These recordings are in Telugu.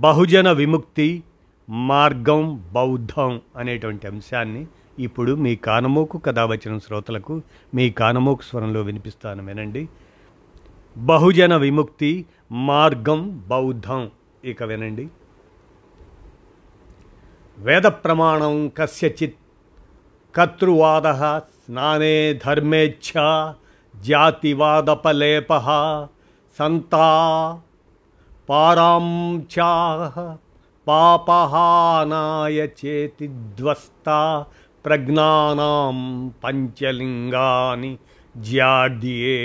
బహుజన విముక్తి మార్గం బౌద్ధం అనేటువంటి అంశాన్ని ఇప్పుడు మీ కానమోకు కథ వచ్చిన శ్రోతలకు మీ కానమోకు స్వరంలో వినిపిస్తాను వినండి. బహుజన విముక్తి మార్గం బౌద్ధం. ఇక వినండి. వేద ప్రమాణం కస్యచిత్ కర్తృవాద స్నానే ధర్మేచ్ఛ జాతివాదపలేప సంతా పారాంచాహ పాపహానాయ చేతిధ్వస్త ప్రజ్ఞానాం పంచలింగాని జాడ్యే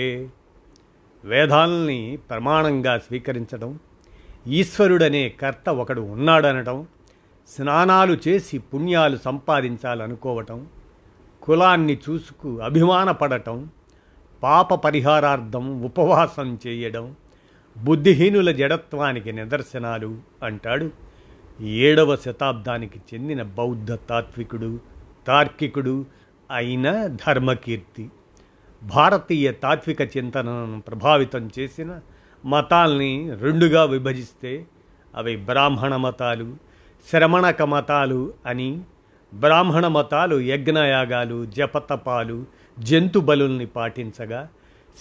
వేదాల్ని ప్రమాణంగా స్వీకరించడం ఈశ్వరుడనే కర్త ఒకడు ఉన్నాడనటం స్నానాలు చేసి పుణ్యాలు సంపాదించాలనుకోవటం కులాన్ని చూసుకు అభిమానపడటం పాప పరిహారార్థం ఉపవాసం చేయడం బుద్ధిహీనుల జడత్వానికి నిదర్శనాలు అంటాడు. ఏడవ శతాబ్దానికి చెందిన బౌద్ధ తాత్వికుడు తార్కికుడు అయిన ధర్మకీర్తి. భారతీయ తాత్విక చింతనను ప్రభావితం చేసిన మతాల్ని రెండుగా విభజిస్తే అవి బ్రాహ్మణ మతాలు శ్రమణక మతాలు అని బ్రాహ్మణ మతాలు యజ్ఞయాగాలు జపతపాలు జంతు బలుల్ని పాటించగా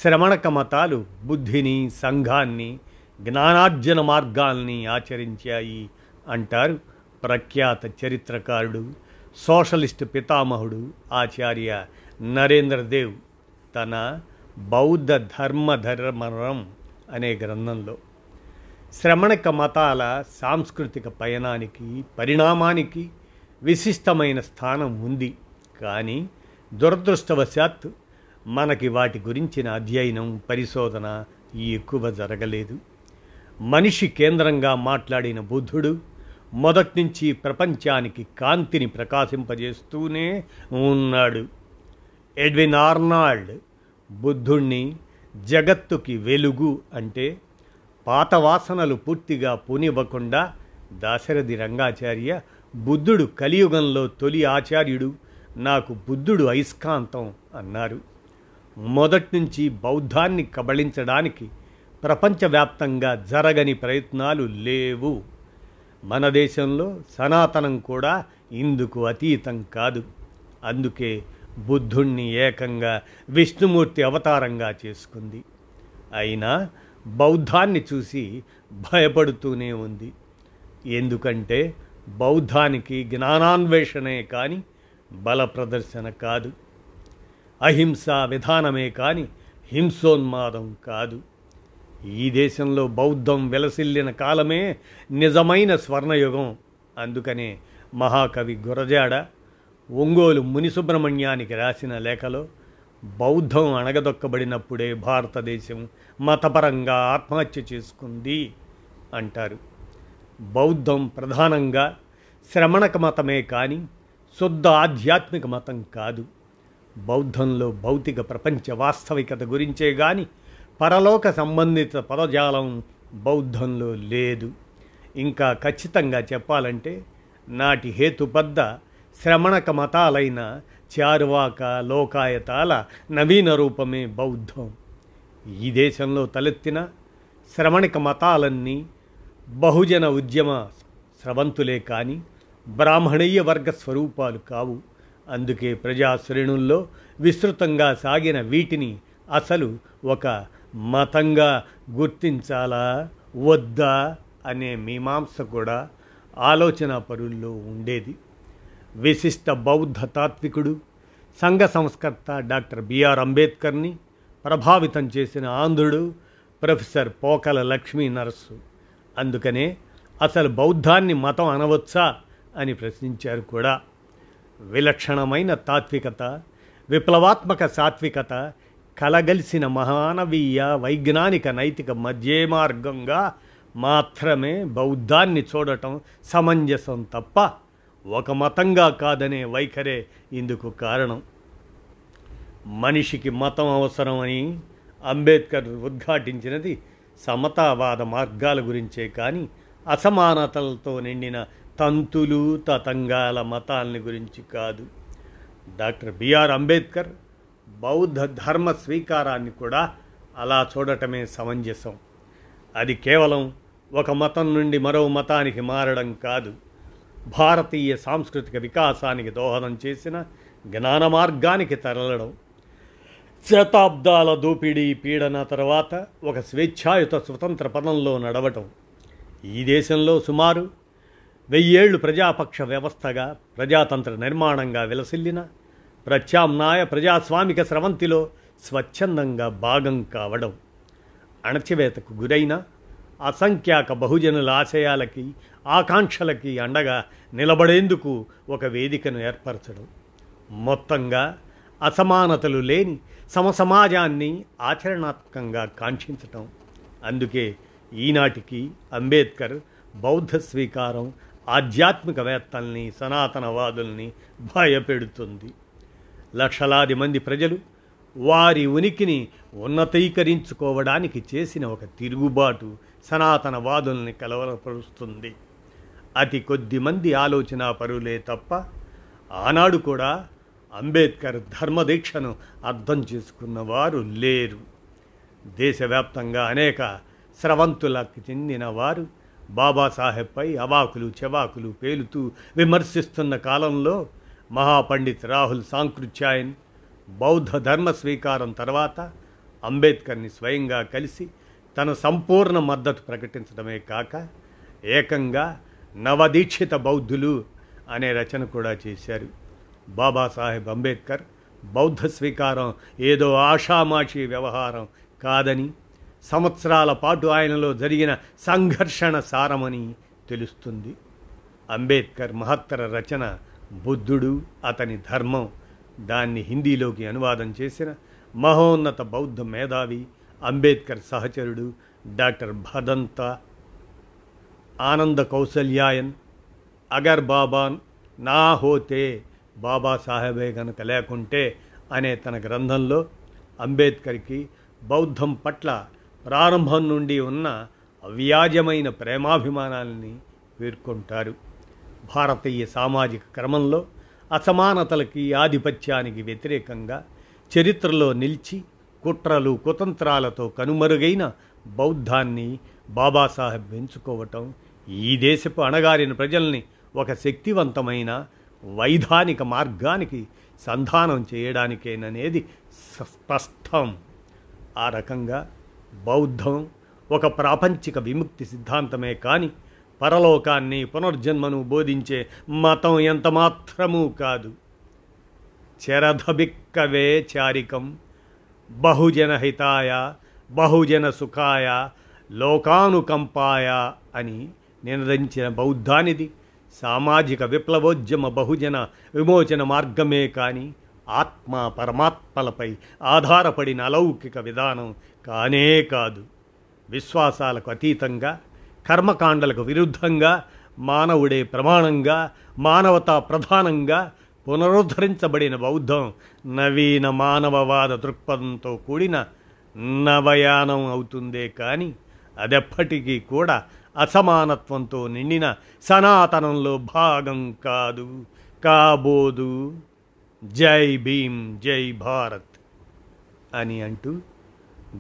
శ్రమణక మతాలు బుద్ధిని సంఘాన్ని జ్ఞానార్జన మార్గాల్ని ఆచరించాయి అంటారు ప్రఖ్యాత చరిత్రకారుడు సోషలిస్ట్ పితామహుడు ఆచార్య నరేంద్రదేవ్ తన బౌద్ధ ధర్మ ధర్మరం అనే గ్రంథంలో. శ్రమణక మతాల సాంస్కృతిక పయనానికి పరిణామానికి విశిష్టమైన స్థానం ఉంది. కానీ దురదృష్టవశాత్తు మనకి వాటి గురించిన అధ్యయనం పరిశోధన ఎక్కువ జరగలేదు. మనిషి కేంద్రంగా మాట్లాడిన బుద్ధుడు మొదట్నుంచి ప్రపంచానికి కాంతిని ప్రకాశింపజేస్తూనే ఉన్నాడు. ఎడ్విన్ ఆర్నాల్డ్ బుద్ధుణ్ణి జగత్తుకి వెలుగు అంటే పాత వాసనలు పూర్తిగా పూనివ్వకుండా దాశరథి రంగాచార్య బుద్ధుడు కలియుగంలో తొలి ఆచార్యుడు నాకు బుద్ధుడు అయస్కాంతం అన్నారు. మొదటి నుంచి బౌద్ధాన్ని కబళించడానికి ప్రపంచవ్యాప్తంగా జరగని ప్రయత్నాలు లేవు. మన దేశంలో సనాతనం కూడా ఇందుకు అతీతం కాదు. అందుకే బుద్ధుణ్ణి ఏకంగా విష్ణుమూర్తి అవతారంగా చేసుకుంది. అయినా బౌద్ధాన్ని చూసి భయపడుతూనే ఉంది. ఎందుకంటే బౌద్ధానికి జ్ఞానాన్వేషణే కానీ బల ప్రదర్శన కాదు. అహింస విధానమే కానీ హింసోన్మాదం కాదు. ఈ దేశంలో బౌద్ధం వెలసిల్లిన కాలమే నిజమైన స్వర్ణయుగం. అందుకనే మహాకవి గురజాడ ఒంగోలు మునిసుబ్రహ్మణ్యానికి రాసిన లేఖలో బౌద్ధం అణగదొక్కబడినప్పుడే భారతదేశం మతపరంగా ఆత్మహత్య చేసుకుంది అంటారు. బౌద్ధం ప్రధానంగా శ్రమణక మతమే కానీ శుద్ధ ఆధ్యాత్మిక మతం కాదు. బౌద్ధంలో భౌతిక ప్రపంచ వాస్తవికత గురించే గాని పరలోక సంబంధిత పదజాలం బౌద్ధంలో లేదు. ఇంకా ఖచ్చితంగా చెప్పాలంటే నాటి హేతుబద్ధ శ్రమణక మతాలైన చారువాక లోకాయతాల నవీన రూపమే బౌద్ధం. ఈ దేశంలో తలెత్తిన శ్రమణిక మతాలన్నీ బహుజన ఉద్యమ స్రవంతులే కానీ బ్రాహ్మణీయ వర్గ స్వరూపాలు కావు. అందుకే ప్రజా శ్రేణుల్లో విస్తృతంగా సాగిన వీటిని అసలు ఒక మతంగా గుర్తించాలా వద్దా అనే మీమాంస కూడా ఆలోచన పరుల్లో ఉండేది. విశిష్ట బౌద్ధ తాత్వికుడు సంఘ సంస్కర్త డాక్టర్ బిఆర్ అంబేద్కర్ని ప్రభావితం చేసిన ఆంధ్రుడు ప్రొఫెసర్ పోకల లక్ష్మీ నరసు అందుకనే అసలు బౌద్ధాన్ని మతం అనవచ్చా అని ప్రశ్నించారు కూడా. విలక్షణమైన తాత్వికత విప్లవాత్మక సాత్వికత కలగలిసిన మహానవీయ వైజ్ఞానిక నైతిక మధ్య మార్గంగా మాత్రమే బౌద్ధాన్ని చూడటం సమంజసం తప్ప ఒక మతంగా కాదనే వైఖరే ఇందుకు కారణం. మనిషికి మతం అవసరమని అంబేద్కర్ ఉద్ఘాటించినది సమతావాద మార్గాల గురించే కానీ అసమానతలతో నిండిన తంతులు తతంగాల మతాల్ని గురించి కాదు. డాక్టర్ బిఆర్ అంబేద్కర్ బౌద్ధ ధర్మ స్వీకారాన్ని కూడా అలా చూడటమే సమంజసం. అది కేవలం ఒక మతం నుండి మరో మతానికి మారడం కాదు. భారతీయ సాంస్కృతిక వికాసానికి దోహదం చేసిన జ్ఞాన మార్గానికి తరలడం. శతాబ్దాల దోపిడీ పీడన తర్వాత ఒక స్వేచ్ఛాయుత స్వతంత్ర పదంలో నడవటం. ఈ దేశంలో సుమారు వెయ్యేళ్ళు ప్రజాపక్ష వ్యవస్థగా ప్రజాతంత్ర నిర్మాణంగా విలసిల్లిన ప్రత్యామ్నాయ ప్రజాస్వామిక స్రవంతిలో స్వచ్ఛందంగా భాగం కావడం అణచివేతకు గురైన అసంఖ్యాక బహుజనుల ఆశయాలకి ఆకాంక్షలకి అండగా నిలబడేందుకు ఒక వేదికను ఏర్పరచడం. మొత్తంగా అసమానతలు లేని సమసమాజాన్ని ఆచరణాత్మకంగా కాంక్షించటం. అందుకే ఈనాటికి అంబేద్కర్ బౌద్ధ స్వీకారం ఆధ్యాత్మికవేత్తల్ని సనాతనవాదుల్ని భయపెడుతుంది. లక్షలాది మంది ప్రజలు వారి ఉనికిని ఉన్నతీకరించుకోవడానికి చేసిన ఒక తిరుగుబాటు సనాతనవాదుల్ని కలవరపరుస్తుంది. అతి కొద్ది మంది ఆలోచన పరులే తప్ప ఆనాడు కూడా అంబేద్కర్ ధర్మదీక్షను అర్థం చేసుకున్నవారు లేరు. దేశవ్యాప్తంగా అనేక స్రవంతులకు చెందిన వారు బాబాసాహెబ్పై అవాకులు చెవాకులు పేలుతూ విమర్శిస్తున్న కాలంలో మహాపండిత్ రాహుల్ సాంకృత్యాయన్ బౌద్ధ ధర్మ స్వీకారం తర్వాత అంబేద్కర్ని స్వయంగా కలిసి తన సంపూర్ణ మద్దతు ప్రకటించడమే కాక ఏకంగా నవదీక్షిత బౌద్ధులు అనే రచన కూడా చేశారు. బాబాసాహెబ్ అంబేద్కర్ బౌద్ధ స్వీకారం ఏదో ఆషామాషి వ్యవహారం కాదని సంవత్సరాల పాటు ఆయనలో జరిగిన సంఘర్షణ సారమని తెలుస్తుంది. అంబేద్కర్ మహత్తర రచన బుద్ధుడు అతని ధర్మం. దాన్ని హిందీలోకి అనువాదం చేసిన మహోన్నత బౌద్ధ మేధావి అంబేద్కర్ సహచరుడు డాక్టర్ భదంత ఆనంద కౌసల్యాయన్ అగర్ బాబాన్ నా హోతే బాబాసాహెబే గనక లేకుంటే అనే తన గ్రంథంలో అంబేద్కర్కి బౌద్ధం పట్ల ప్రారంభం నుండి ఉన్న అవ్యాజమైన ప్రేమాభిమానాల్ని పేర్కొంటారు భారతీయ సామాజిక క్రమంలో అసమానతలకి ఆధిపత్యానికి వ్యతిరేకంగా చరిత్రలో నిలిచి కుట్రలు కుతంత్రాలతో కనుమరుగైన బౌద్ధాన్ని బాబాసాహెబ్ ఎంచుకోవటం ఈ దేశపు అణగారిన ప్రజల్ని ఒక శక్తివంతమైన వైధానిక మార్గానికి సంధానం చేయడానికేననేది స్పష్టం ఆ రకంగా బౌద్ధం ఒక ప్రాపంచిక విముక్తి సిద్ధాంతమే కానీ పరలోకాన్ని పునర్జన్మను బోధించే మతం ఎంతమాత్రమూ కాదు. చరధబిక్కవే చారికం బహుజన హితాయ బహుజన సుఖాయ లోకానుకంపాయ అని నినదించిన బౌద్ధానిది సామాజిక విప్లవోద్యమ బహుజన విమోచన మార్గమే కానీ ఆత్మ పరమాత్మలపై ఆధారపడిన అలౌకిక విధానం కానే కాదు. విశ్వాసాలకు అతీతంగా కర్మకాండలకు విరుద్ధంగా మానవుడే ప్రమాణంగా మానవతా ప్రధానంగా పునరుద్ధరించబడిన బౌద్ధం నవీన మానవవాద దృక్పథంతో కూడిన నవయానం అవుతుందే కానీ అదెప్పటికీ కూడా అసమానత్వంతో నిండిన సనాతనంలో భాగం కాదు కాబోదు. జై భీమ్ జై భారత్ అని అంటూ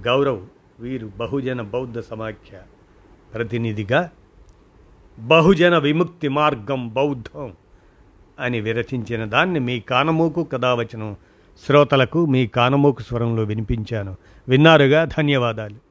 గౌరవ్ వీరు బహుజన బౌద్ధ సమాఖ్య ప్రతినిధిగా బహుజన విముక్తి మార్గం బౌద్ధం అని విరచించిన దాన్ని మీ కానమూకు కథావచనం శ్రోతలకు మీ కానమూకు స్వరంలో వినిపించాను. విన్నారుగా? ధన్యవాదాలు.